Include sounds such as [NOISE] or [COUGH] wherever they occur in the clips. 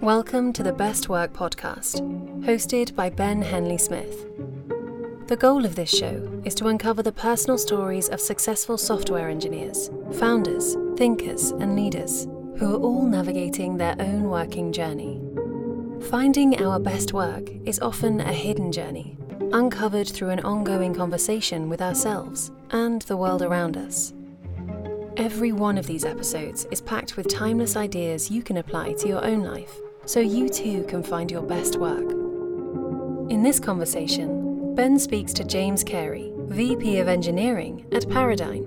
Welcome to the Best Work podcast, hosted by Ben Henley Smith. The goal of this show is to uncover the personal stories of successful software engineers, founders, thinkers, and leaders who are all navigating their own working journey. Finding our best work is often a hidden journey, uncovered through an ongoing conversation with ourselves and the world around us. Every one of these episodes is packed with timeless ideas you can apply to your own life so you too can find your best work. In this conversation, Ben speaks to James Carey, VP of Engineering at Paradine.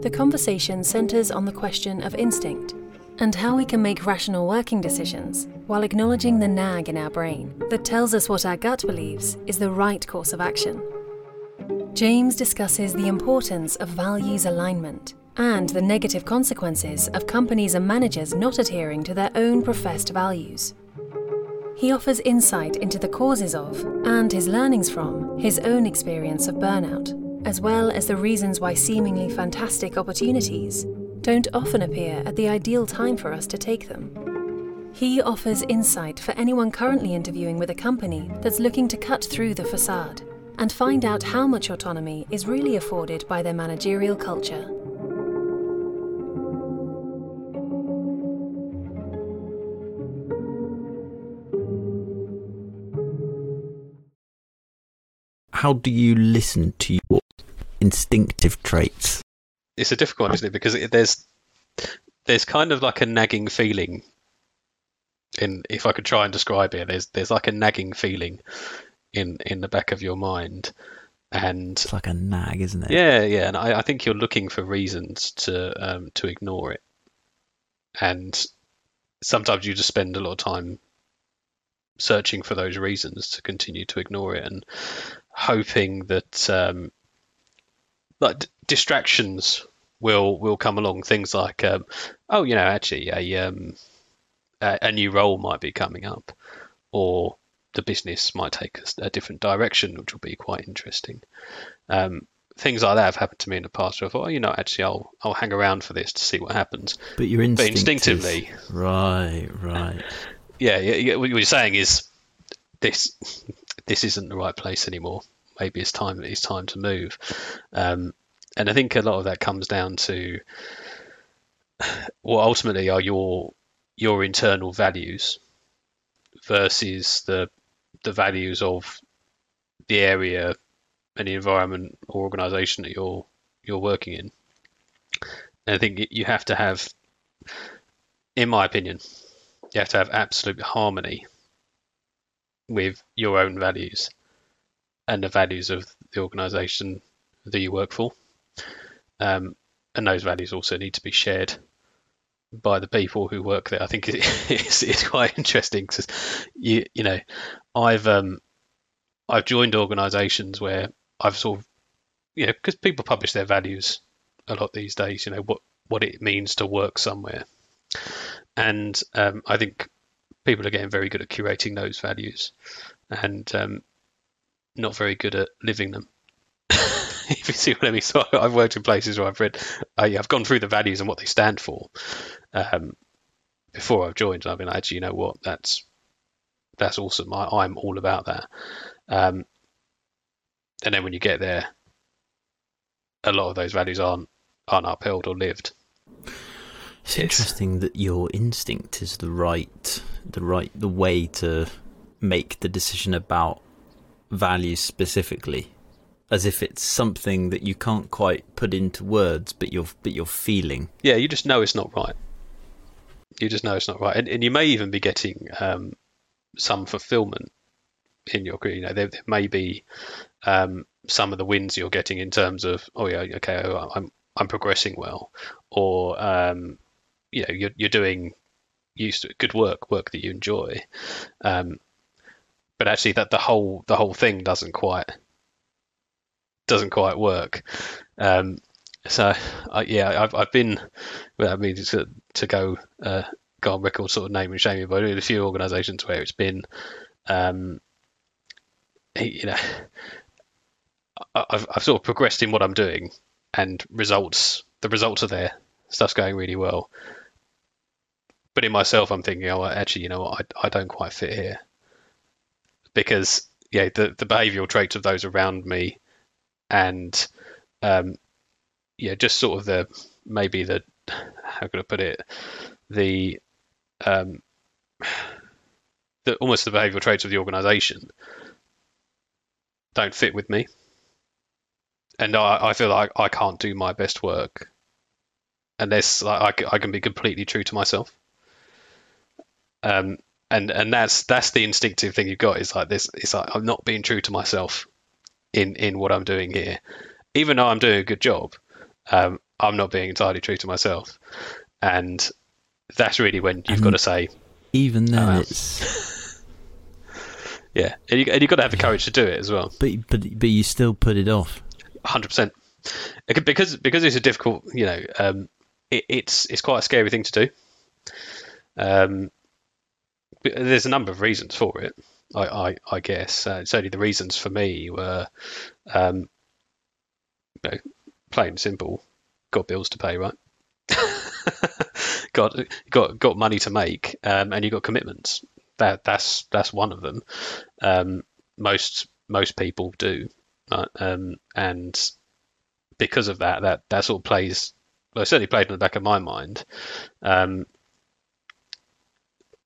The conversation centres on the question of instinct and how we can make rational working decisions while acknowledging the nag in our brain that tells us what our gut believes is the right course of action. James discusses the importance of values alignment and the negative consequences of companies and managers not adhering to their own professed values. He offers insight into the causes of and his learnings from his own experience of burnout, as well as the reasons why seemingly fantastic opportunities don't often appear at the ideal time for us to take them. He offers insight for anyone currently interviewing with a company that's looking to cut through the facade and find out how much autonomy is really afforded by their managerial culture. How do you listen to your instinctive traits? It's a difficult one, isn't it? Because there's there's kind of like a nagging feeling. In if I could try and describe it, there's there's like a nagging feeling in in the back of your mind, and it's like a nag, isn't it? Yeah, yeah. And I, I think you're looking for reasons to um, to ignore it, and sometimes you just spend a lot of time searching for those reasons to continue to ignore it and hoping that um, like distractions will will come along. Things like, um, oh, you know, actually a, um, a, a new role might be coming up, or the business might take a, a different direction, which will be quite interesting. Um, things like that have happened to me in the past. Where I thought, oh, you know, actually, I'll I'll hang around for this to see what happens. But you're but instinctively, right, right. Yeah, yeah, what you're saying is this this isn't the right place anymore. Maybe it's time it's time to move. Um, and I think a lot of that comes down to what ultimately are your your internal values versus the the values of the area and the environment or organization that you're you're working in. And I think you have to have, in my opinion, you have to have absolute harmony with your own values and the values of the organization that you work for. Um, and those values also need to be shared by the people who work there. I think it's, [LAUGHS] it's quite interesting because you you know I've um I've joined organisations where I've sort of you know because people publish their values a lot these days. You know what what it means to work somewhere, and um, I think people are getting very good at curating those values and um, not very good at living them. [LAUGHS] if you see what I mean. So I've worked in places where I've read, uh, I've gone through the values and what they stand for um, before I've joined. And I've been like, actually, you know what? That's that's awesome. I, am all about that. Um, and then when you get there, a lot of those values aren't aren't upheld or lived. It's, interesting that your instinct is the right the right the way to make the decision about values specifically as if it's something that you can't quite put into words but you're but you're feeling. Yeah you just know it's not right. You just know it's not right. And, and you may even be getting um, some fulfillment in your career. You know there, there may be um, some of the wins you're getting in terms of oh yeah okay i'm i'm progressing well or um, you know you're, you're doing used to good work, work that you enjoy. Um, but actually, that the whole the whole thing doesn't quite doesn't quite work. Um, so I, yeah, I've I've been. Well, I mean to to go uh, go on record, sort of name and shame, but in a few organisations where it's been, um, you know, I've I've sort of progressed in what I'm doing, and results the results are there. Stuff's going really well but in myself, I'm thinking, oh, actually, you know what, I, I don't quite fit here. Because yeah, the the behavioural traits of those around me, and um, yeah, just sort of the maybe the how can I put it? The um, the almost the behavioural traits of the organisation don't fit with me, and I, I feel like I can't do my best work unless like I, I can be completely true to myself. Um, and and that's that's the instinctive thing you've got is like this. It's like I'm not being true to myself in in what I'm doing here, even though I'm doing a good job. Um, I'm not being entirely true to myself, and that's really when you've and got to say. Even then, um, it's [LAUGHS] yeah, and, you, and you've got to have the courage to do it as well. But but but you still put it off. Hundred percent, because because it's a difficult. You know, um, it, it's it's quite a scary thing to do. Um, there's a number of reasons for it. I, I, I guess uh, certainly the reasons for me were, um, you know, plain and simple, got bills to pay, right? [LAUGHS] got got got money to make, um, and you got commitments. That that's that's one of them. Um, most most people do, right? um, and because of that, that that sort of plays. Well, certainly played in the back of my mind. Um,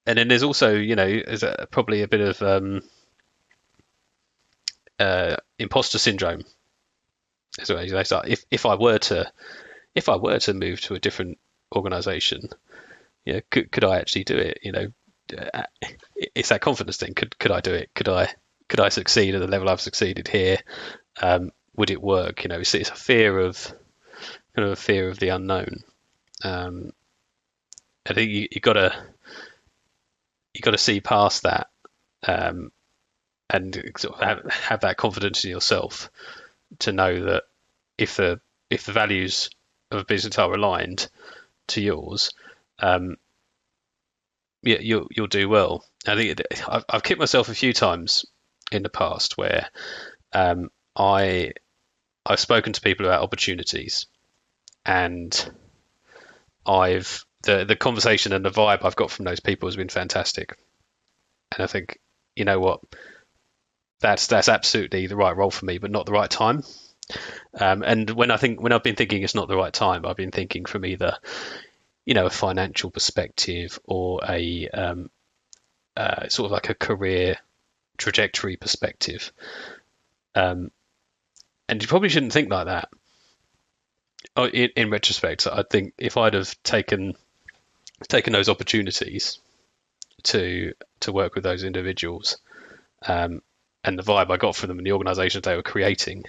and then there's also you know there's a, probably a bit of um, uh, imposter syndrome as well. You know, so if if I were to if I were to move to a different organization, you know, could could I actually do it? You know, uh, it's that confidence thing. Could could I do it? Could I could I succeed at the level I've succeeded here? Um, would it work? You know, it's, it's, a fear of kind of a fear of the unknown. Um, I think you, you got you've got to see past that um, and sort of have, have, that confidence in yourself to know that if the if the values of a business are aligned to yours, um, yeah, you'll you'll do well. I think I've, I've kicked myself a few times in the past where um, I I've spoken to people about opportunities, and I've the the conversation and the vibe I've got from those people has been fantastic. And I think, you know what, that's that's absolutely the right role for me, but not the right time. Um, and when I think when I've been thinking it's not the right time, I've been thinking from either, you know, a financial perspective or a um, uh, sort of like a career trajectory perspective. Um, and you probably shouldn't think like that. Oh, in, in retrospect, I think if I'd have taken taken those opportunities to to work with those individuals um, and the vibe I got from them and the organisations they were creating,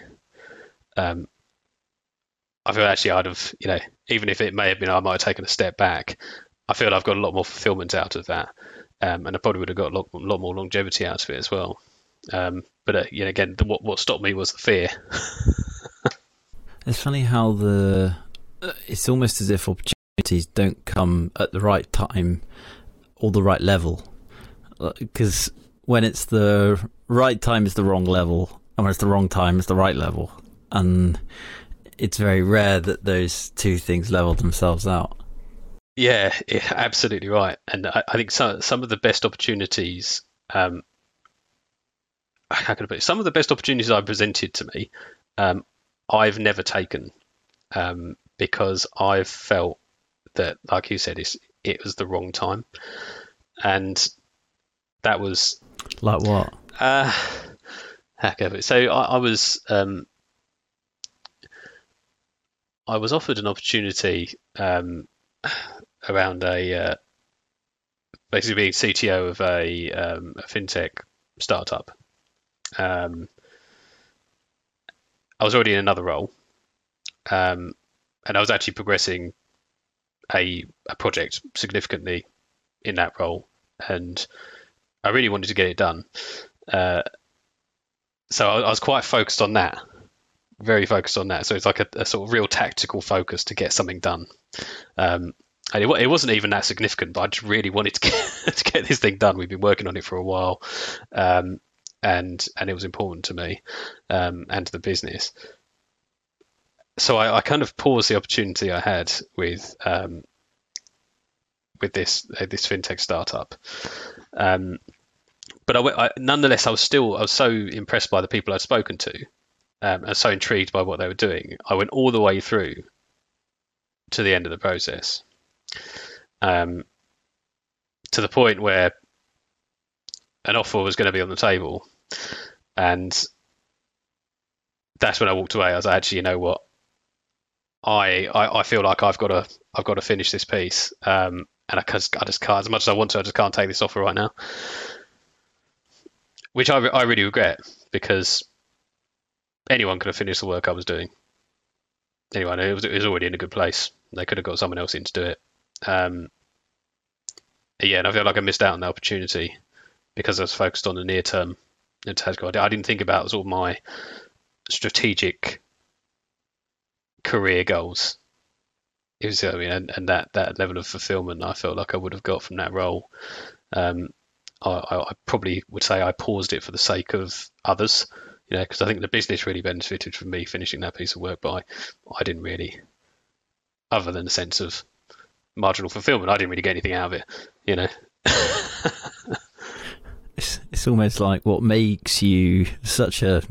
um, I feel actually I'd have you know even if it may have been I might have taken a step back, I feel I've got a lot more fulfilment out of that, um, and I probably would have got a lot, lot more longevity out of it as well. Um, but uh, you know, again, the, what what stopped me was the fear. [LAUGHS] it's funny how the it's almost as if opportunity opportunities don't come at the right time or the right level. Because when it's the right time it's the wrong level, and when it's the wrong time it's the right level. And it's very rare that those two things level themselves out. Yeah, yeah absolutely right. And I, I, think some some of the best opportunities, um, how can I put it? Some of the best opportunities I presented to me, um, I've never taken um, because I've felt that, like you said, is it was the wrong time, and that was like what? Uh, heck of it. So I, I was um, I was offered an opportunity um, around a uh, basically being CTO of a, um, a fintech startup. Um, I was already in another role, um, and I was actually progressing a, a project significantly in that role, and I really wanted to get it done. Uh, so I, I, was quite focused on that, very focused on that. So it's like a, a sort of real tactical focus to get something done. Um, and it, it, wasn't even that significant, but I just really wanted to [LAUGHS] get, to get this thing done. We've been working on it for a while, um, and and it was important to me um, and to the business so I, I, kind of paused the opportunity I had with um, with this uh, this fintech startup. Um, but I, I, nonetheless, I was still I was so impressed by the people I'd spoken to, um, and so intrigued by what they were doing. I went all the way through to the end of the process, um, to the point where an offer was going to be on the table, and that's when I walked away. I was like, actually, you know what? I, I, I feel like I've got to I've got to finish this piece, um, and I just I just can't as much as I want to. I just can't take this offer right now, which I, I really regret because anyone could have finished the work I was doing. Anyone, it was, it was already in a good place. They could have got someone else in to do it. Um, yeah, and I feel like I missed out on the opportunity because I was focused on the near term. I didn't think about sort of my strategic career goals. It was, I mean, and, and that that level of fulfillment I felt like I would have got from that role. Um, I, I, probably would say I paused it for the sake of others, you know, because I think the business really benefited from me finishing that piece of work, but I, I didn't really, other than a sense of marginal fulfillment, I didn't really get anything out of it, you know. [LAUGHS] it's it's almost like what makes you such a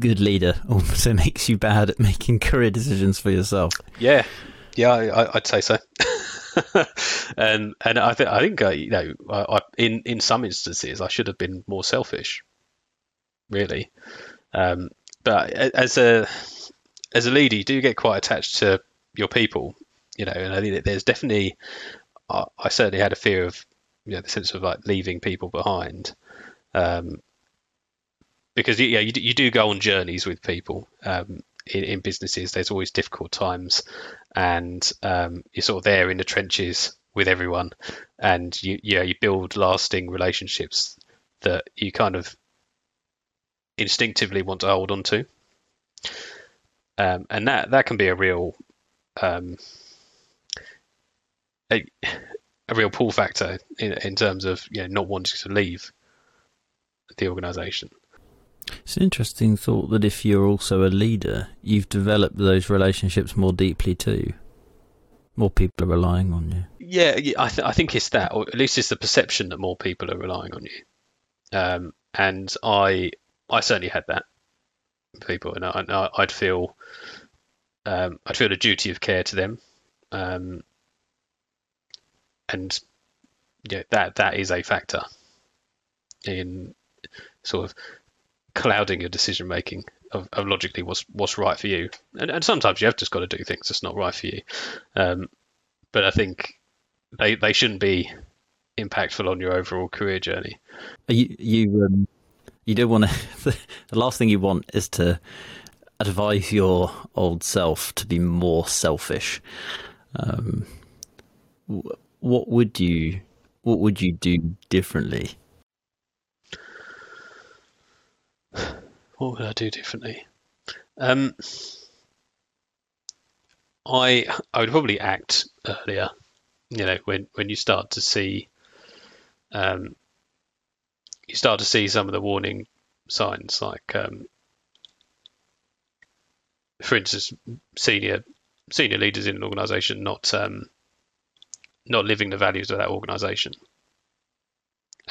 good leader also [LAUGHS] makes you bad at making career decisions for yourself. Yeah, yeah, I, would say so. [LAUGHS] and and I think I think uh, you know I, I, in in some instances I should have been more selfish, really. Um, but as a as a leader, you do get quite attached to your people, you know, and I think that there's definitely I, I certainly had a fear of you know the sense of like leaving people behind. Um, because yeah, you, you do go on journeys with people um, in, in, businesses. There's always difficult times, and um, you're sort of there in the trenches with everyone, and you yeah you build lasting relationships that you kind of instinctively want to hold on to, um, and that that can be a real um, a, a real pull factor in, in terms of you know not wanting to leave the organization. It's an interesting thought that if you're also a leader, you've developed those relationships more deeply too. More people are relying on you. Yeah, I, th- I think it's that, or at least it's the perception that more people are relying on you. Um, and I, I certainly had that. People, and I, would feel, um, I'd feel a duty of care to them, um, and yeah, that that is a factor in sort of clouding your decision making of, of, logically what's what's right for you. And, and, sometimes you have just got to do things that's not right for you. Um, but I think they they shouldn't be impactful on your overall career journey. You you um, you do want [LAUGHS] to. the last thing you want is to advise your old self to be more selfish. Um, what would you what would you do differently? What would I do differently? Um, I I would probably act earlier. You know, when when you start to see, um, you start to see some of the warning signs, like, um, for instance, senior senior leaders in an organisation not um, not living the values of that organisation,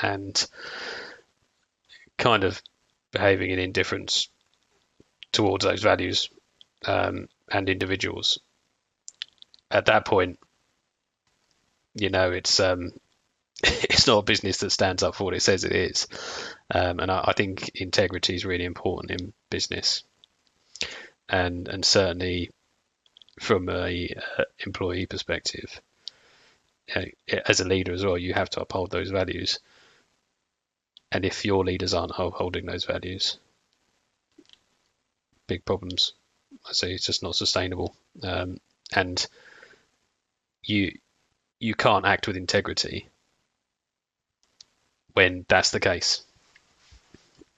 and kind of behaving in indifference towards those values um, and individuals. At that point, you know, it's um, [LAUGHS] it's not a business that stands up for what it says it is, um, and I, I, think integrity is really important in business, and and certainly from a uh, employee perspective, you know, as a leader as well, you have to uphold those values and if your leaders aren't holding those values, big problems. I say it's just not sustainable, um, and you you can't act with integrity when that's the case,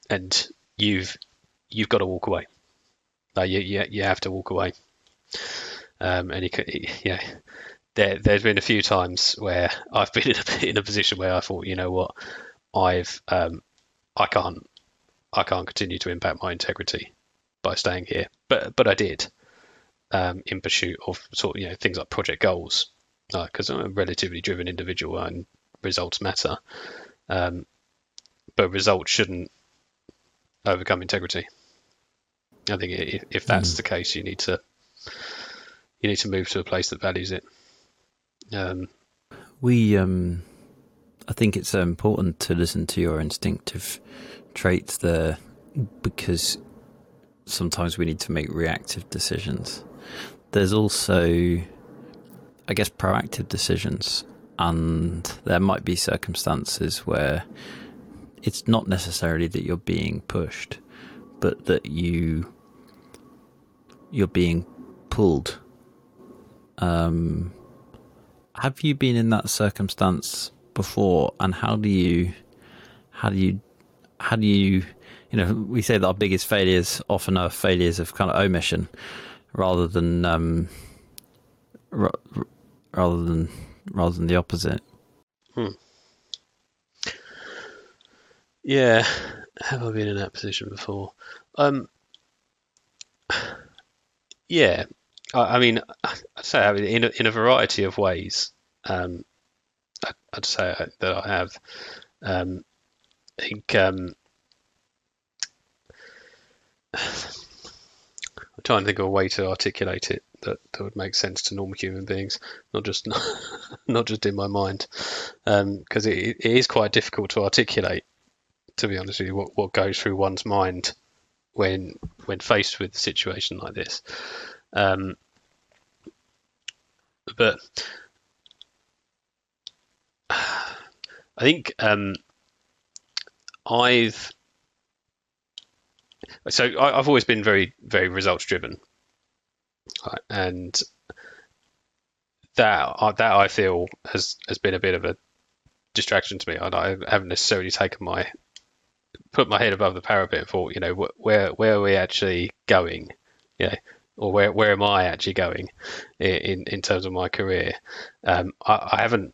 and you've you've got to walk away. Like you you, you have to walk away, um, and you can, yeah. There, there's been a few times where I've been in a, [LAUGHS] in a position where I thought, you know what, I've um, I can't I can't continue to impact my integrity by staying here. But but I did um, in pursuit of sort of you know things like project goals because I'm a relatively driven individual and results matter. Um, but results shouldn't overcome integrity. I think if, if that's mm. the case, you need to you need to move to a place that values it. Um, we, um, I think it's so important to listen to your instinctive traits there because sometimes we need to make reactive decisions. There's also, I guess, proactive decisions, and there might be circumstances where it's not necessarily that you're being pushed, but that you you're being pulled. Um, have you been in that circumstance before, and how do you how do you how do you you know we say that our biggest failures often are failures of kind of omission rather than um, r- rather than rather than the opposite. Hmm. Yeah, have I been in that position before? Um, yeah, I, I mean, I'd say I mean, in a, in a variety of ways. Um, I, would say that I have. Um, I think um, I'm trying to think of a way to articulate it that, that would make sense to normal human beings, not just [LAUGHS] not, just in my mind, because um, it, it is quite difficult to articulate. To be honest with you, what, what goes through one's mind when when faced with a situation like this. Um, but [SIGHS] I think um, I've so I, have always been very very results driven, and that uh, that I feel has has been a bit of a distraction to me. I, haven't necessarily taken my put my head above the parapet and thought, you know, where where are we actually going? Yeah, or where where am I actually going in in terms of my career? Um, I, I, haven't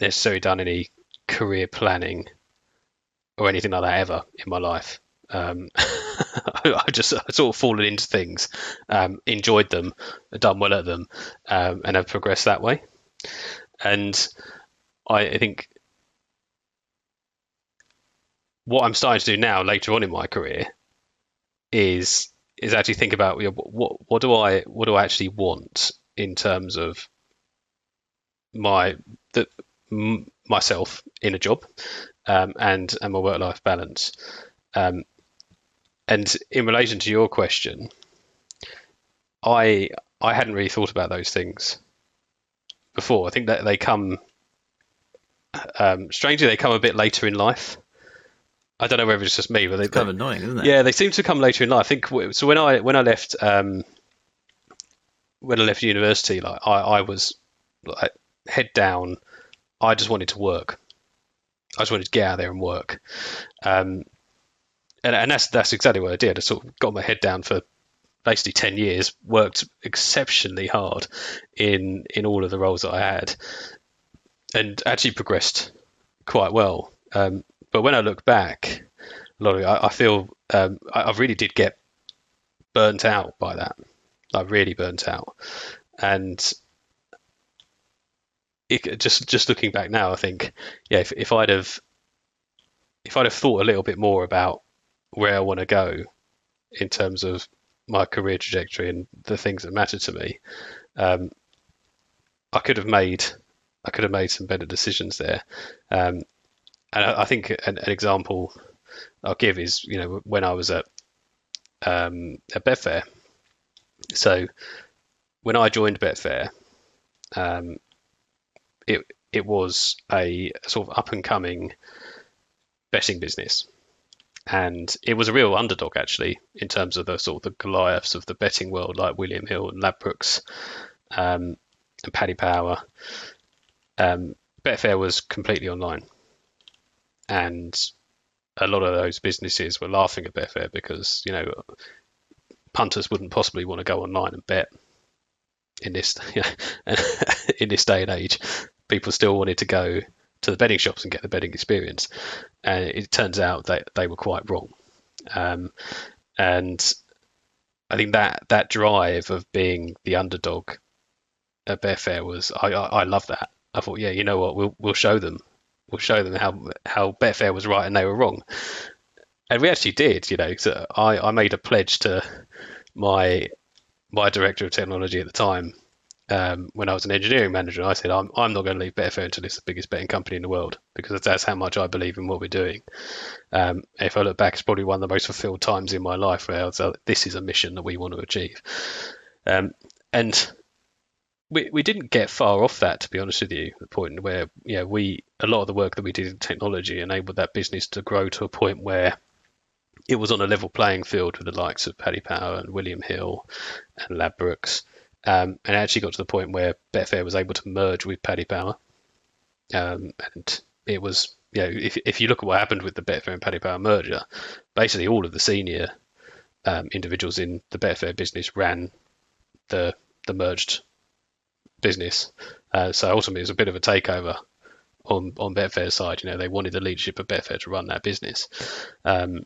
necessarily done any career planning or anything like that ever in my life. Um, [LAUGHS] I just I sort of fallen into things, um, enjoyed them, done well at them, um, and have progressed that way. And I, I think what I'm starting to do now, later on in my career, is is actually think about you know, what what do I what do I actually want in terms of my the m- myself in a job um, and and my work life balance. Um, and in relation to your question, I I hadn't really thought about those things before. I think that they come um, strangely they come a bit later in life. I don't know whether it's just me, but they, it's kind of annoying, isn't it? Yeah, they seem to come later in life. I think so. When I when I left um, when I left university, like I, I was like head down. I just wanted to work. I just wanted to get out there and work. Um, and, and that's that's exactly what I did. I sort of got my head down for basically 10 years worked exceptionally hard in in all of the roles that I had and actually progressed quite well um, but when I look back a lot of I, I feel um, I, I, really did get burnt out by that I really burnt out and it, just just looking back now I think yeah if, if I'd have if I'd have thought a little bit more about where I want to go in terms of my career trajectory and the things that matter to me, um, I could have made I could have made some better decisions there. Um, and I, I think an, an, example I'll give is you know when I was at um, at Betfair. So when I joined Betfair, um, it it was a sort of up and coming betting business and it was a real underdog actually in terms of the sort of the Goliaths of the betting world, like William Hill and Ladbrokes um, and Paddy Power. Um, Betfair was completely online, and a lot of those businesses were laughing at Betfair because you know punters wouldn't possibly want to go online and bet in this you [LAUGHS] know, in this day and age. People still wanted to go to the betting shops and get the betting experience. And it turns out that they were quite wrong. Um, and I think that that drive of being the underdog at Betfair was I, I I love that. I thought, yeah, you know what, we'll we'll show them, we'll show them how how Betfair was right and they were wrong, and we actually did. You know, so I I made a pledge to my my director of technology at the time um, when I was an engineering manager. I said, I'm, I'm not going to leave Betfair until it's the biggest betting company in the world because that's how much I believe in what we're doing. Um, if I look back, it's probably one of the most fulfilled times in my life where I was like, this is a mission that we want to achieve. Um, and we, we didn't get far off that, to be honest with you, the point where, yeah, we, a lot of the work that we did in technology enabled that business to grow to a point where it was on a level playing field with the likes of Paddy Power and William Hill and Ladbrokes. Um, and it actually got to the point where Betfair was able to merge with Paddy Power. Um, and it was, you know, if, if you look at what happened with the Betfair and Paddy Power merger, basically all of the senior um, individuals in the Betfair business ran the the merged business. Uh, so ultimately, it was a bit of a takeover on on Betfair's side. You know, they wanted the leadership of Betfair to run that business. Um,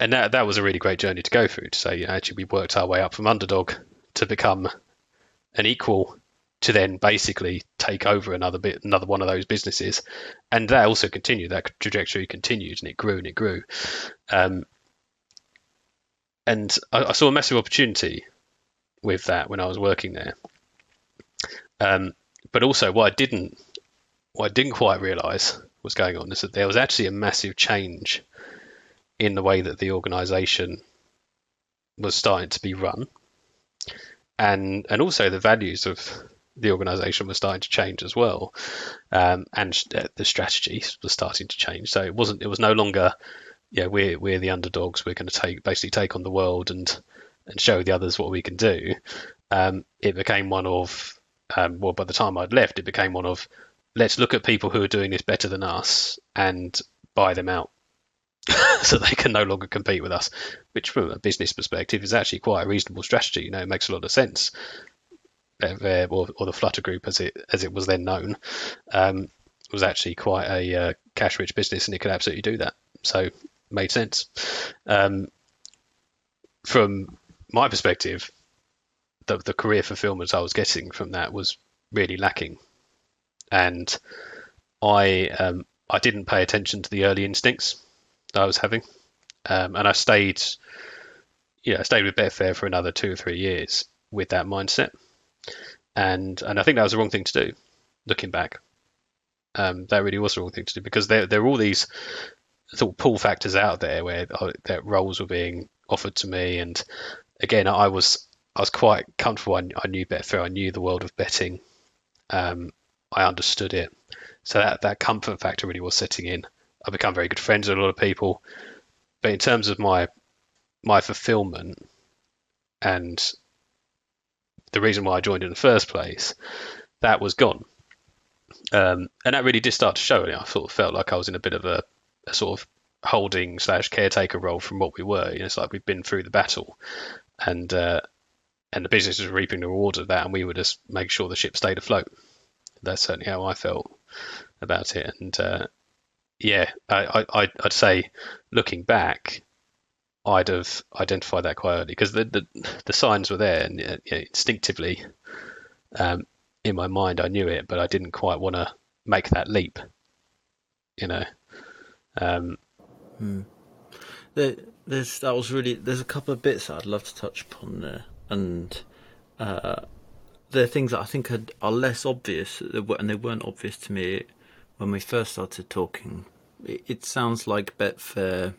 and that that was a really great journey to go through. To say, you know, actually, we worked our way up from underdog to become an equal, to then basically take over another bit, another one of those businesses, and that also continued. That trajectory continued, and it grew and it grew. Um, and I, I, saw a massive opportunity with that when I was working there. Um, but also, what I didn't, what I didn't quite realise was going on is that there was actually a massive change in the way that the organisation was starting to be run, and and also the values of the organisation were starting to change as well, um, and uh, the strategy was starting to change. So it wasn't it was no longer, yeah, we're we're the underdogs. We're going to take basically take on the world and and show the others what we can do. Um, it became one of um, well, by the time I'd left, it became one of let's look at people who are doing this better than us and buy them out [LAUGHS] so they can no longer compete with us, which from a business perspective is actually quite a reasonable strategy. You know, it makes a lot of sense. Uh, or, or, the Flutter Group, as it as it was then known, um, was actually quite a uh, cash-rich business, and it could absolutely do that. So, made sense. Um, from my perspective, the the career fulfillment I was getting from that was really lacking, and I um, I didn't pay attention to the early instincts that I was having, um, and I stayed, yeah, I stayed with Betfair for another two or three years with that mindset, and and I think that was the wrong thing to do, looking back. Um, that really was the wrong thing to do because there there are all these sort of pull factors out there where uh, that roles were being offered to me, and again, I was I was quite comfortable. I, I knew Betfair, I knew the world of betting, um, I understood it, so that that comfort factor really was setting in. I've become very good friends with a lot of people. But in terms of my my fulfillment and the reason why I joined in the first place, that was gone. Um, and that really did start to show. I sort of felt like I was in a bit of a, a sort of holding slash caretaker role from what we were. You know, it's like we've been through the battle, and uh, and the business was reaping the rewards of that, and we would just make sure the ship stayed afloat. That's certainly how I felt about it, and uh, yeah, I, I, would say looking back, I'd have identified that quite early because the, the, the signs were there, and you know, instinctively, um, in my mind, I knew it, but I didn't quite want to make that leap. You know. Um, hmm. there, there's that was really there's a couple of bits I'd love to touch upon there, and uh, there are things that I think are, are less obvious, and they weren't obvious to me when we first started talking, it sounds like Betfair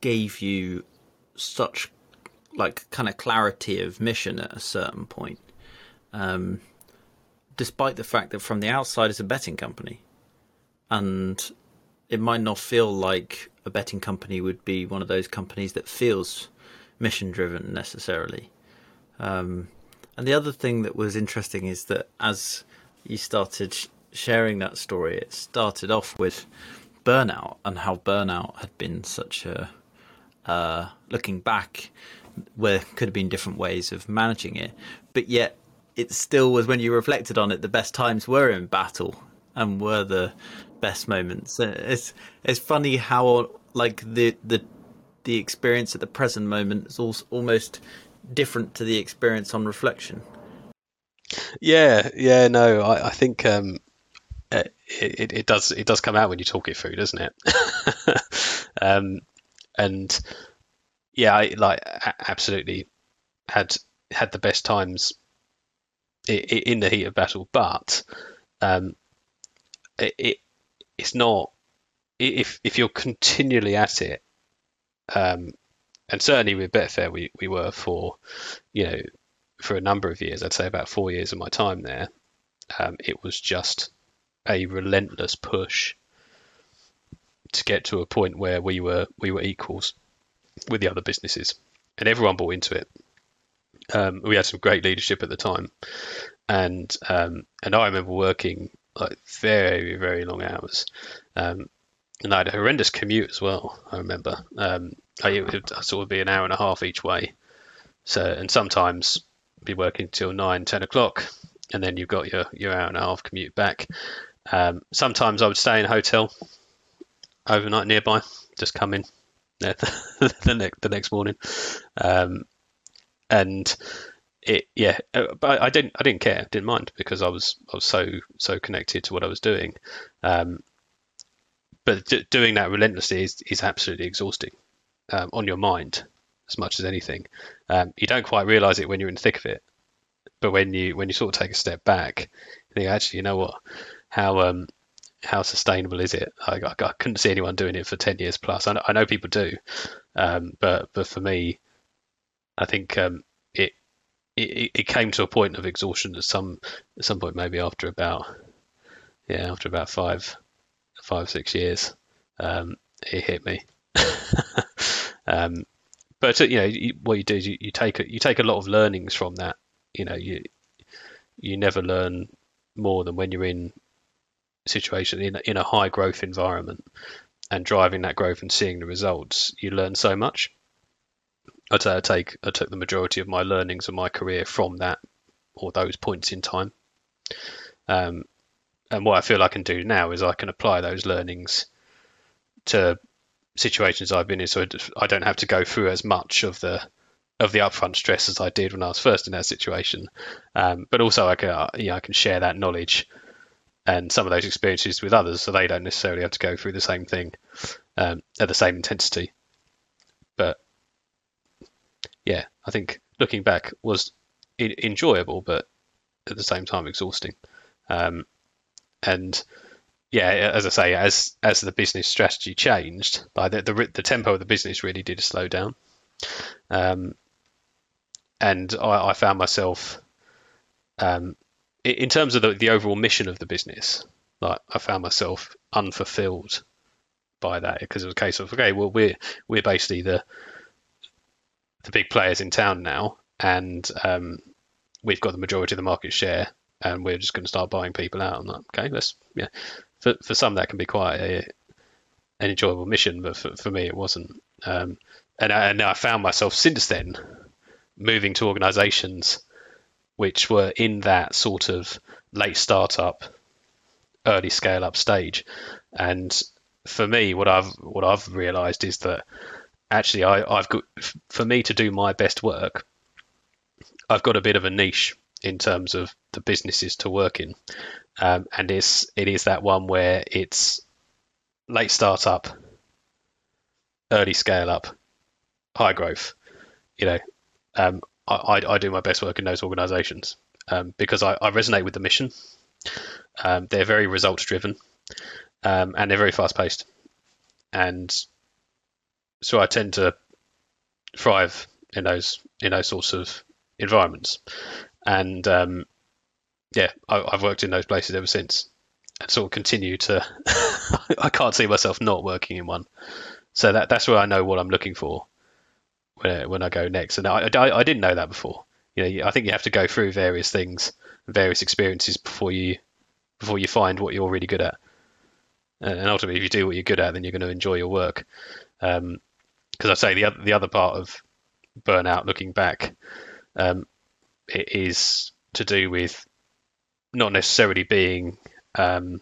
gave you such like kind of clarity of mission at a certain point. Um, despite the fact that from the outside it's a betting company, and it might not feel like a betting company would be one of those companies that feels mission driven necessarily. Um, and the other thing that was interesting is that as you started sharing that story, it started off with burnout and how burnout had been such a uh, looking back where could have been different ways of managing it, but yet it still was when you reflected on it, the best times were in battle and were the best moments. It's it's funny how like the the the experience at the present moment is also almost different to the experience on reflection. Yeah, yeah, no, I, I think um, it, it, it does it does come out when you talk it through, doesn't it? [LAUGHS] um, and yeah, I like absolutely had had the best times in the heat of battle, but um, it, it it's not if if you're continually at it, um, and certainly with Betfair we, we were for you know for a number of years. I'd say about four years of my time there. Um, it was just a relentless push to get to a point where we were we were equals with the other businesses, and everyone bought into it. Um, we had some great leadership at the time, and um, and I remember working like very very long hours, um, and I had a horrendous commute as well. I remember um, I, it would sort of be an hour and a half each way, so and sometimes be working till nine ten o'clock, and then you've got your your hour and a half commute back. Um, sometimes I would stay in a hotel overnight nearby, just come in [LAUGHS] the, the, next the next morning, um, and it yeah, uh, but I didn't I didn't care, didn't mind because I was I was so so connected to what I was doing. Um, but d- doing that relentlessly is, is absolutely exhausting um, on your mind as much as anything. Um, you don't quite realize it when you're in the thick of it, but when you when you sort of take a step back, you think actually, you know what, how um how sustainable is it? I, I, I couldn't see anyone doing it for ten years plus. I know, I know people do, um, but but for me, I think um, it, it it came to a point of exhaustion at some at some point, maybe after about yeah after about five five six years, um, it hit me. [LAUGHS] um, but you know what you do is you, you take a, you take a lot of learnings from that. You know you you never learn more than when you're in situation in in a high growth environment and driving that growth and seeing the results. You learn so much. I take I took the majority of my learnings of my career from that or those points in time. Um, and what I feel I can do now is I can apply those learnings to situations I've been in, so I don't have to go through as much of the of the upfront stress as I did when I was first in that situation. Um, but also, I can uh, you know, I can share that knowledge and some of those experiences with others, so they don't necessarily have to go through the same thing um, at the same intensity. But yeah, I think looking back was enjoyable, but at the same time exhausting. Um, and yeah, as I say, as as the business strategy changed, the the, the tempo of the business really did slow down. Um, and I, I, found myself, um, in terms of the, the overall mission of the business, like I found myself unfulfilled by that because it was a case of okay, well we're we're basically the the big players in town now, and um, we've got the majority of the market share, and we're just going to start buying people out. I'm like, okay, let's yeah. For for some that can be quite a, an enjoyable mission, but for, for me it wasn't. Um, and I, and I found myself since then moving to organisations which were in that sort of late startup, early scale up stage. And for me, what I've what I've realised is that actually I, I've got for me to do my best work, I've got a bit of a niche in terms of the businesses to work in, um, and it's it is that one where it's late startup, early scale up, high growth. You know, um, I, I, do my best work in those organisations um, because I, I, resonate with the mission. Um, they're very results driven, um, and they're very fast paced, and so I tend to thrive in those in those sorts of environments. And um, yeah, I, have worked in those places ever since, and sort of continue to. [LAUGHS] I can't see myself not working in one, so that that's where I know what I'm looking for when when I go next. And I, I, I didn't know that before. You know, I think you have to go through various things, various experiences before you before you find what you're really good at. And ultimately, if you do what you're good at, then you're going to enjoy your work. Because um, I say the other the other part of burnout, looking back, um, it is to do with not necessarily being um,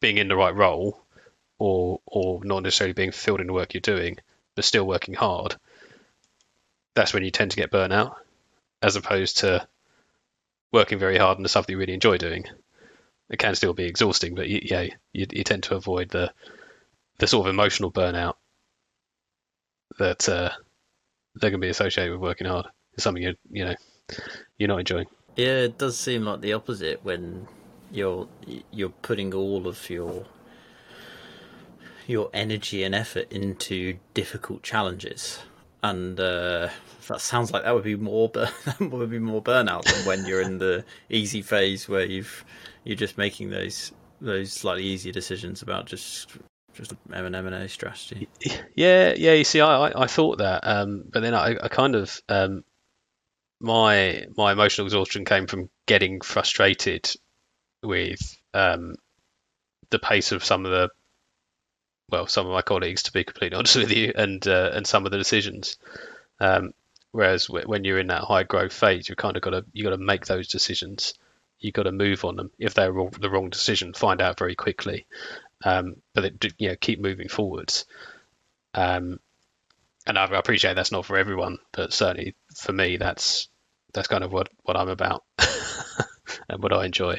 being in the right role or or not necessarily being filled in the work you're doing, but still working hard. that's when you tend to get burnout, as opposed to working very hard stuff that you really enjoy doing. It can still be exhausting, but you, yeah, you, you tend to avoid the the sort of emotional burnout that uh, going to be associated with working hard. It's something you you know you're not enjoying. Yeah, it does seem like the opposite when you're you're putting all of your your energy and effort into difficult challenges, and uh, that sounds like that would be more [LAUGHS] that would be more burnout than when you're in the easy phase where you've you're just making those those slightly easier decisions about just just M and M and A strategy. Yeah, yeah. You see, I I, I thought that, um, but then I, I kind of um, my my emotional exhaustion came from getting frustrated with um, the pace of some of the well, some of my colleagues, to be completely [LAUGHS] honest with you, and uh, and some of the decisions. Um, whereas when you're in that high growth phase, you kind of got to you got to make those decisions. You got to move on them. If they're the wrong decision, find out very quickly. Um, but it, you know, keep moving forwards. Um, and I appreciate that's not for everyone, but certainly for me, that's that's kind of what what I'm about [LAUGHS] and what I enjoy.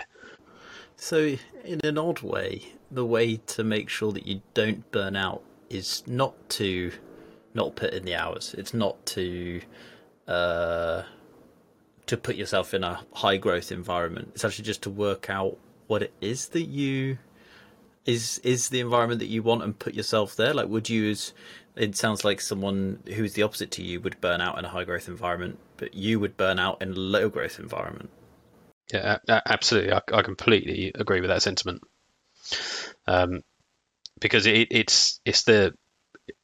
So, in an odd way, the way to make sure that you don't burn out is not to not put in the hours. It's not to uh, to put yourself in a high growth environment. It's actually just to work out what it is that you is is the environment that you want and put yourself there. Like, would you? It sounds like someone who's the opposite to you would burn out in a high growth environment, but you would burn out in a low growth environment. Yeah, absolutely. I, I completely agree with that sentiment. Um, because it, it's it's the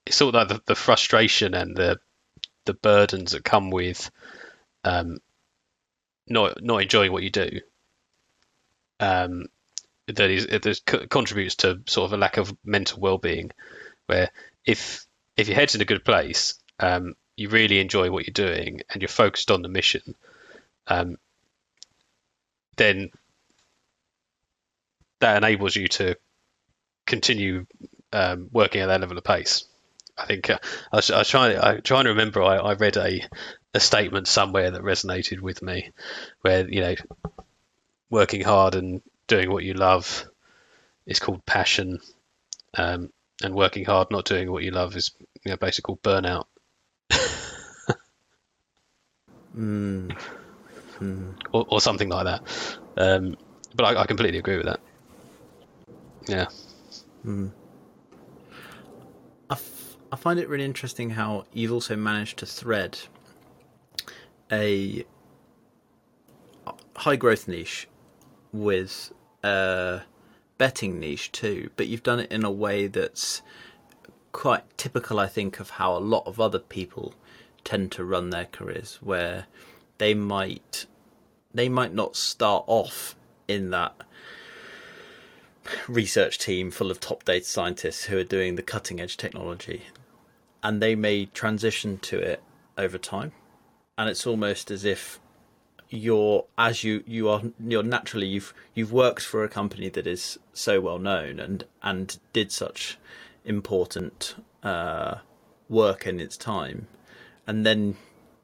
it's sort of like the, the, frustration and the the burdens that come with um, not not enjoying what you do. Um, that is that contributes to sort of a lack of mental well-being. Where if if your head's in a good place, um, you really enjoy what you're doing and you're focused on the mission, um, then that enables you to continue um, working at that level of pace. I think uh, I, was, I was trying. I trying to remember. I, I read a a statement somewhere that resonated with me, where you know, working hard and doing what you love is called passion, um, and working hard not doing what you love is you know, basically called burnout. [LAUGHS] mm. Mm. Or, or, something like that. Um, but I, I, completely agree with that. Yeah. Mm. I, f- I find it really interesting how you've also managed to thread a high growth niche with a betting niche too, but you've done it in a way that's quite typical, I think, of how a lot of other people tend to run their careers, where they might they might not start off in that research team full of top data scientists who are doing the cutting edge technology. And they may transition to it over time. And it's almost as if you're as you you are you're naturally you've you've worked for a company that is so well known and and did such important uh, work in its time. And then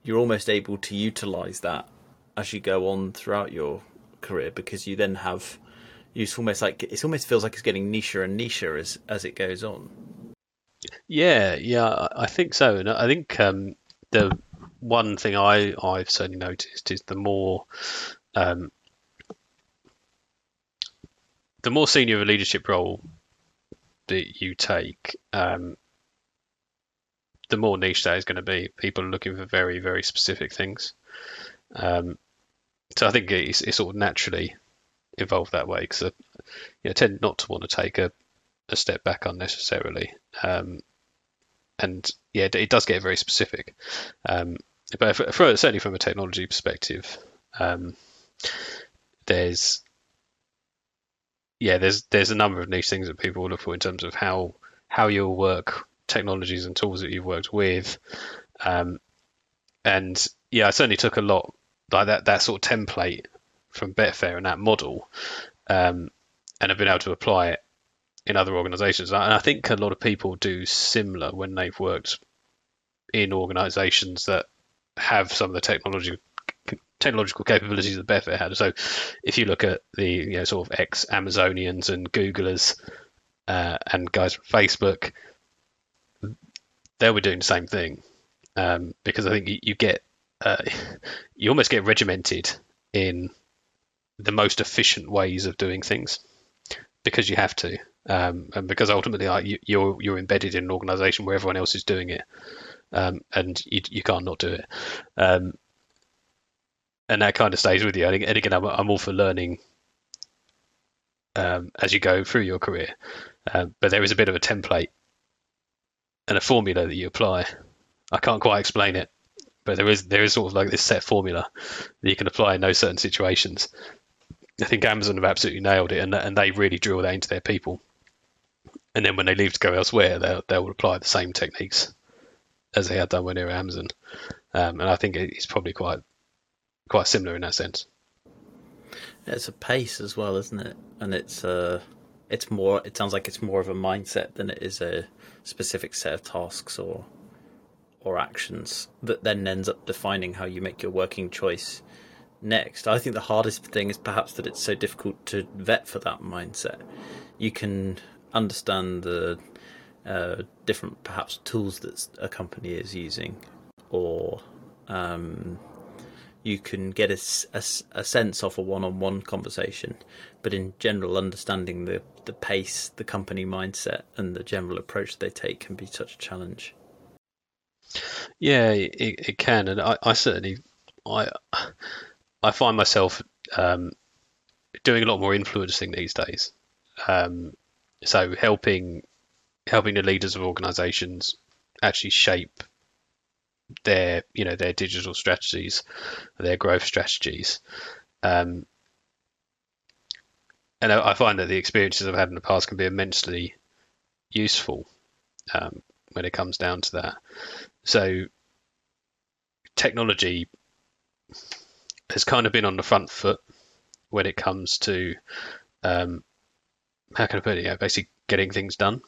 you're almost able to utilize that as you go on throughout your career because you then have it's almost like it almost feels like it's getting nicher and nicher as as it goes on. Yeah, yeah, I think so, and I think um, the one thing I I've certainly noticed is the more um, the more senior a leadership role that you take, um, the more niche that is going to be. People are looking for very very specific things. Um, so I think it's, it's sort of naturally evolved that way because I you know, tend not to want to take a, a step back unnecessarily. Um, and yeah, it, does get very specific. Um, but for, for, certainly from a technology perspective, um, there's yeah, there's there's a number of niche things that people look for in terms of how how you'll work technologies and tools that you've worked with. Um, and yeah, I certainly took a lot like that that sort of template from Betfair and that model, um, and have been able to apply it in other organisations. And I think a lot of people do similar when they've worked in organisations that have some of the technology technological capabilities that Betfair had. So if you look at the you know sort of ex Amazonians and Googlers uh, and guys from Facebook, they were doing the same thing um, because I think you, you get uh, [LAUGHS] you almost get regimented in the most efficient ways of doing things because you have to um, and because ultimately like, you, you're you're embedded in an organization where everyone else is doing it um, and you, you can't not do it. Um, and that kind of stays with you. And again I'm, I'm all for learning um, as you go through your career. Um, but there is a bit of a template and a formula that you apply. I can't quite explain it but there is there is sort of like this set formula that you can apply in those certain situations I think Amazon have absolutely nailed it, and and they really drill that into their people. And then when they leave to go elsewhere, they'll they'll apply the same techniques as they had done when they were Amazon. Um, and I think it's probably quite quite similar in that sense. It's a pace as well, isn't it? And it's uh, it's more. It sounds like it's more of a mindset than it is a specific set of tasks or or actions that then ends up defining how you make your working choice next. I think the hardest thing is perhaps that it's so difficult to vet for that mindset. You can understand the uh, different perhaps tools that a company is using, or um, you can get a, a, a, sense of a one-on-one conversation. But in general, understanding the the pace, the company mindset, and the general approach they take can be such a challenge. Yeah, it, it can, and I, I certainly I I find myself um, doing a lot more influencing these days. Um, so helping helping the leaders of organisations actually shape their you know their digital strategies, their growth strategies. Um, and I find that the experiences I've had in the past can be immensely useful um, when it comes down to that. So technology has kind of been on the front foot when it comes to um, how can I put it? Yeah, basically getting things done.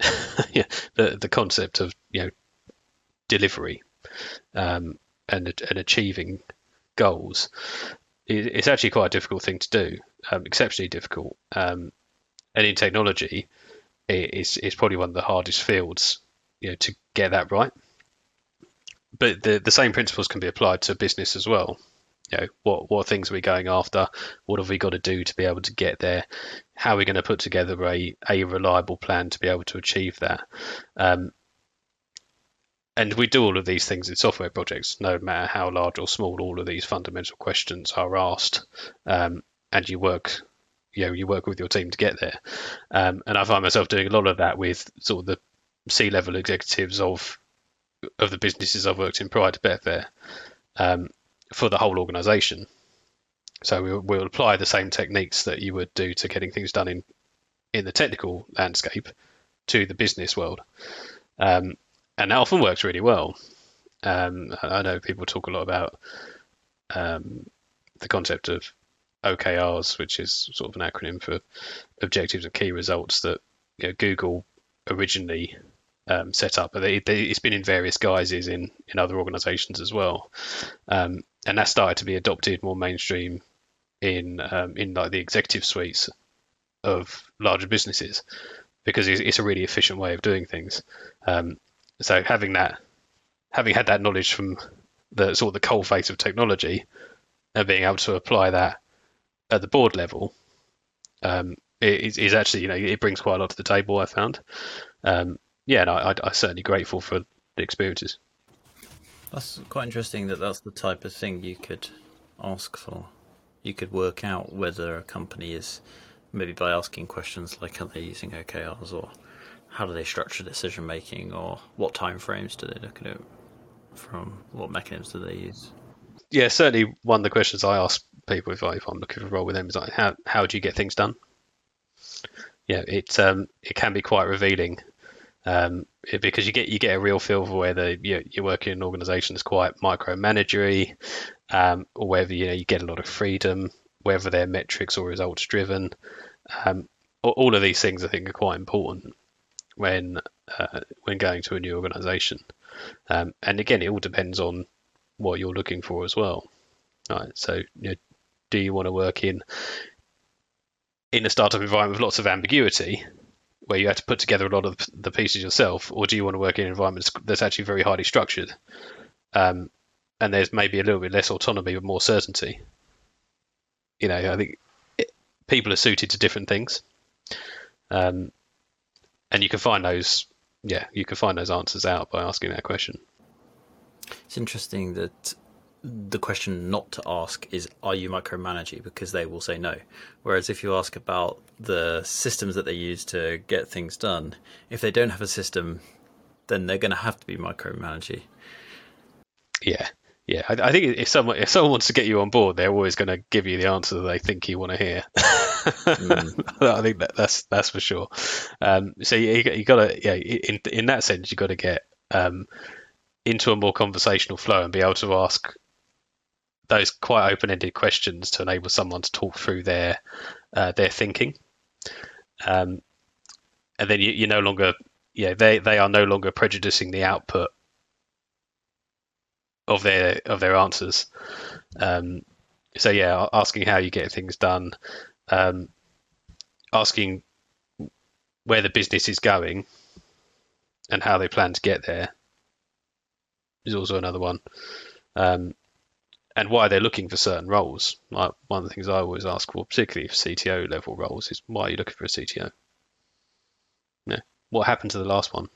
[LAUGHS] yeah, the the concept of you know delivery um, and and achieving goals it's actually quite a difficult thing to do, um, exceptionally difficult. Um, and in technology, it's it's probably one of the hardest fields you know to get that right. But the the same principles can be applied to business as well you know what what things are we going after? What have we got to do to be able to get there? How are we going to put together a, a reliable plan to be able to achieve that? Um, and we do all of these things in software projects no matter how large or small all of these fundamental questions are asked um, and you work you know you work with your team to get there. Um, and i find myself doing a lot of that with sort of the c level executives of of the businesses i've worked in prior to betfair. Um, for the whole organization. So we'll, we'll apply the same techniques that you would do to getting things done in in the technical landscape to the business world, um, and that often works really well. Um, I know people talk a lot about um, the concept of OKRs, which is sort of an acronym for objectives and key results that you know, Google originally um, set up, but they, it's been in various guises in in other organisations as well. Um, and that started to be adopted more mainstream in um, in like the executive suites of larger businesses because it's, it's a really efficient way of doing things. Um, so having that, having had that knowledge from the sort of the cold face of technology, and being able to apply that at the board level, um, is, actually you know it brings quite a lot to the table. I found, um, yeah, and I, I'm certainly grateful for the experiences. That's quite interesting that that's the type of thing you could ask for. You could work out whether a company is maybe by asking questions like are they using OKRs or how do they structure decision making or what time frames do they look at it from what mechanisms do they use? Yeah, certainly one of the questions I ask people if, I, if I'm looking for a role with them is like how how do you get things done? Yeah, it um, it can be quite revealing um, because you get you get a real feel for whether you, you're working in an organisation that's quite micromanagery, um, or whether you know you get a lot of freedom, whether they're metrics or results driven. Um, all of these things I think are quite important when uh, when going to a new organisation. Um, and again, it all depends on what you're looking for as well. Right. So, you know, do you want to work in in a startup environment with lots of ambiguity, where you have to put together a lot of the pieces yourself, or do you want to work in environments that's actually very highly structured, um, and there's maybe a little bit less autonomy but more certainty? You know, I think it, people are suited to different things, um, and you can find those. Yeah, you can find those answers out by asking that question. It's interesting that the question not to ask is are you micromanaging? Because they will say no. Whereas if you ask about the systems that they use to get things done if they don't have a system then they're going to have to be micromanaging. Yeah. Yeah. I, I, think if someone if someone wants to get you on board they're always going to give you the answer that they think you want to hear. Mm. [LAUGHS] i think that, that's that's for sure. Um, so you, you got to yeah in in that sense you got to get um, into a more conversational flow and be able to ask those quite open-ended questions to enable someone to talk through their uh, their thinking. Um, and then you, you're no longer, yeah, they they are no longer prejudicing the output of their of their answers. Um, so yeah, asking how you get things done, um, asking where the business is going, and how they plan to get there is also another one. Um, and why they're looking for certain roles. Like one of the things I always ask for, particularly for CTO level roles, is why are you looking for a CTO? Yeah. What happened to the last one?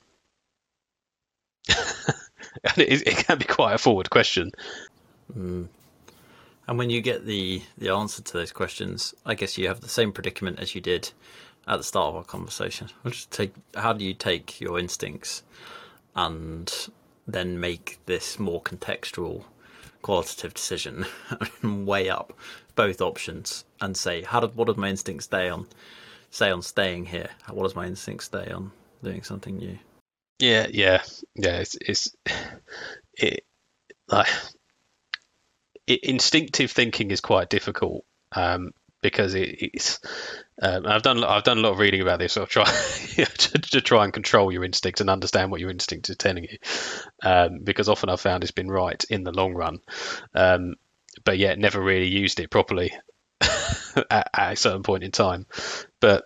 [LAUGHS] and it, it, can be quite a forward question. Mm. And when you get the, the answer to those questions, I guess you have the same predicament as you did at the start of our conversation. [LAUGHS] Just take how do you take your instincts and then make this more contextual qualitative decision. [LAUGHS] And weigh up both options and say how did what does my instinct stay on say on staying here? What does my instinct stay on doing something new? Yeah yeah yeah it's it's [SIGHS] it like it, instinctive thinking is quite difficult um, because it, it's um, I've done I've done a lot of reading about this. So I try [LAUGHS] to, to, try and control your instinct and understand what your instinct is telling you, um, because often I've found it's been right in the long run, um, but yet never really used it properly [LAUGHS] at, at, a certain point in time. But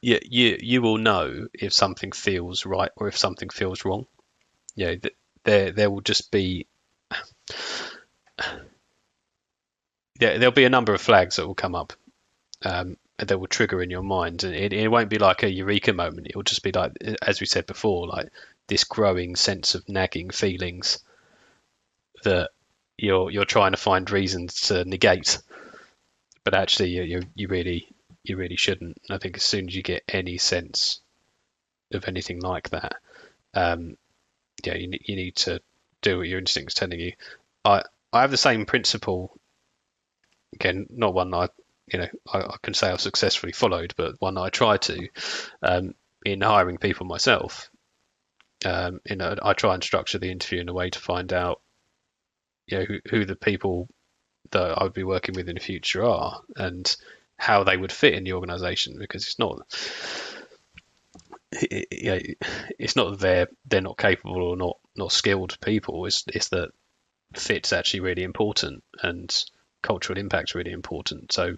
you, you you will know if something feels right or if something feels wrong. Yeah, there there will just be there, there'll be a number of flags that will come up um, that will trigger in your mind, and it, it won't be like a eureka moment. It'll just be like, as we said before, like this growing sense of nagging feelings that you're you're trying to find reasons to negate, but actually you you, you really you really shouldn't. I think as soon as you get any sense of anything like that, um, yeah, you you need to do what your instinct's telling you. I I have the same principle again, not one I you know I, I, can say I've successfully followed, but one I try to um, in hiring people myself. Um, you know, I try and structure the interview in a way to find out, you know, who, who the people that I would be working with in the future are and how they would fit in the organisation because it's not. It, it's not that they're they're not capable or not not skilled people. It's it's that fit's actually really important and cultural impact is really important. So,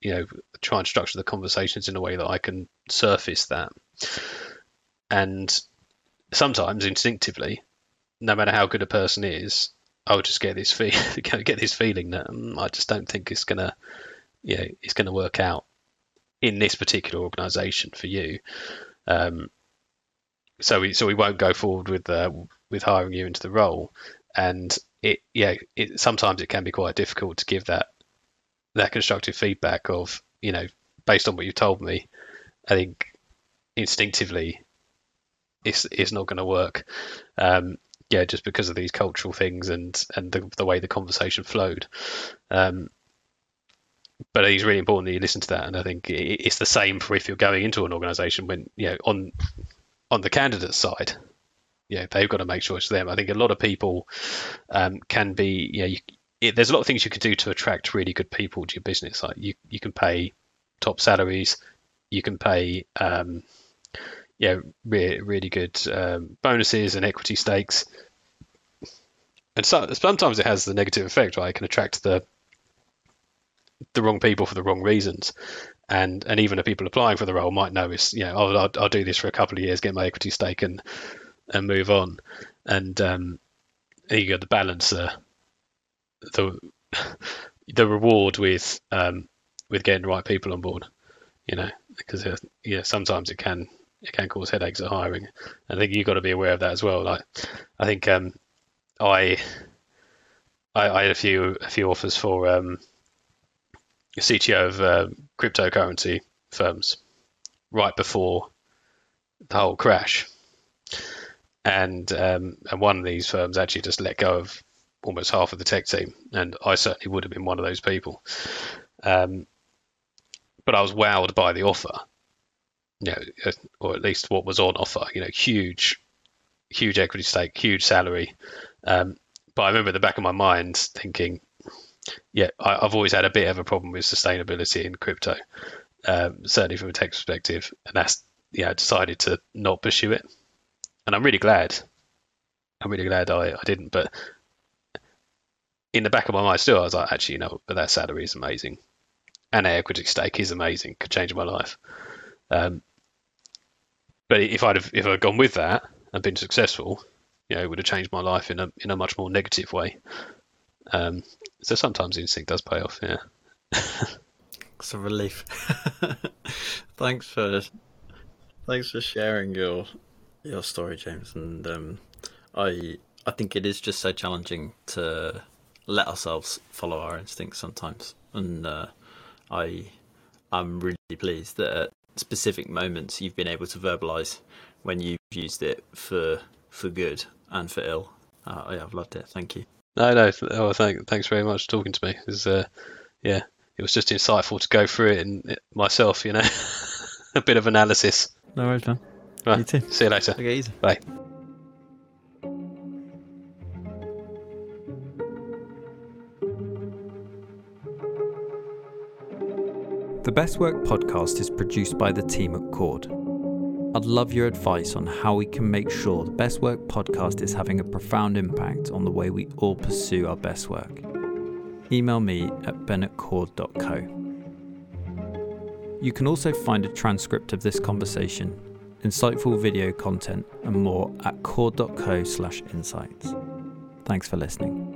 you know, try and structure the conversations in a way that I can surface that. And sometimes instinctively, no matter how good a person is, I would just get this feel, [LAUGHS] get this feeling that um, I just don't think it's gonna, you know, it's gonna work out in this particular organisation for you. Um, so we so we won't go forward with uh, with hiring you into the role. And it yeah it sometimes it can be quite difficult to give that that constructive feedback of you know based on what you've told me i think instinctively it's it's not going to work. Um, yeah just because of these cultural things and and the, the way the conversation flowed. Um, but it's really important that you listen to that and i think it's the same for if you're going into an organization when you know on on the candidate side yeah, they've got to make sure it's them. I think a lot of people um, can be, know, you, it, there's a lot of things you can do to attract really good people to your business. Like you, you can pay top salaries, you can pay, um, yeah, really, really good um, bonuses and equity stakes. and so, sometimes it has the negative effect, right? It can attract the the wrong people for the wrong reasons, and and even the people applying for the role might notice, you know, oh, I'll, I'll do this for a couple of years, get my equity stake, and and move on, and um, you got the balance the [LAUGHS] the reward with um, with getting the right people on board, you know, because uh, yeah, sometimes it can it can cause headaches at hiring. I think you've got to be aware of that as well. Like, I think um, I, I, I had a few a few offers for um, CTO of uh, cryptocurrency firms right before the whole crash, and um, and one of these firms actually just let go of almost half of the tech team, and I certainly would have been one of those people. Um, but I was wowed by the offer, you know, uh, or at least what was on offer. You know, huge, huge equity stake, huge salary. Um, but I remember at the back of my mind thinking, yeah, I, have always had a bit of a problem with sustainability in crypto, um, certainly from a tech perspective, and that's yeah, I decided to not pursue it, and I'm really glad. I'm really glad I, I didn't, but in the back of my mind still, I was like, actually, you know, but that salary is amazing, and our equity stake is amazing, could change my life. Um, but if I'd have if I'd gone with that and been successful, you know, it would have changed my life in a in a much more negative way. Um, so sometimes instinct does pay off. Yeah. it's a relief. [LAUGHS] thanks for thanks for sharing your your story, James. And um, I I think it is just so challenging to let ourselves follow our instincts sometimes. And uh, I I'm really pleased that at specific moments you've been able to verbalize when you've used it for for good and for ill. Uh, yeah, I've loved it. Thank you. No, no. Oh, thank, thanks very much for talking to me. It was, uh, yeah, it was just insightful to go through it and it, myself. You know, [LAUGHS] a bit of analysis. No worries, man. Right. You too. See you later. Okay, easy. Bye. The Best Work podcast is produced by the team at Cord. I'd love your advice on how we can make sure the Best Work podcast is having a profound impact on the way we all pursue our best work. Email me at ben@cord.co. You can also find a transcript of this conversation, insightful video content, and more at cord.co/insights. Thanks for listening.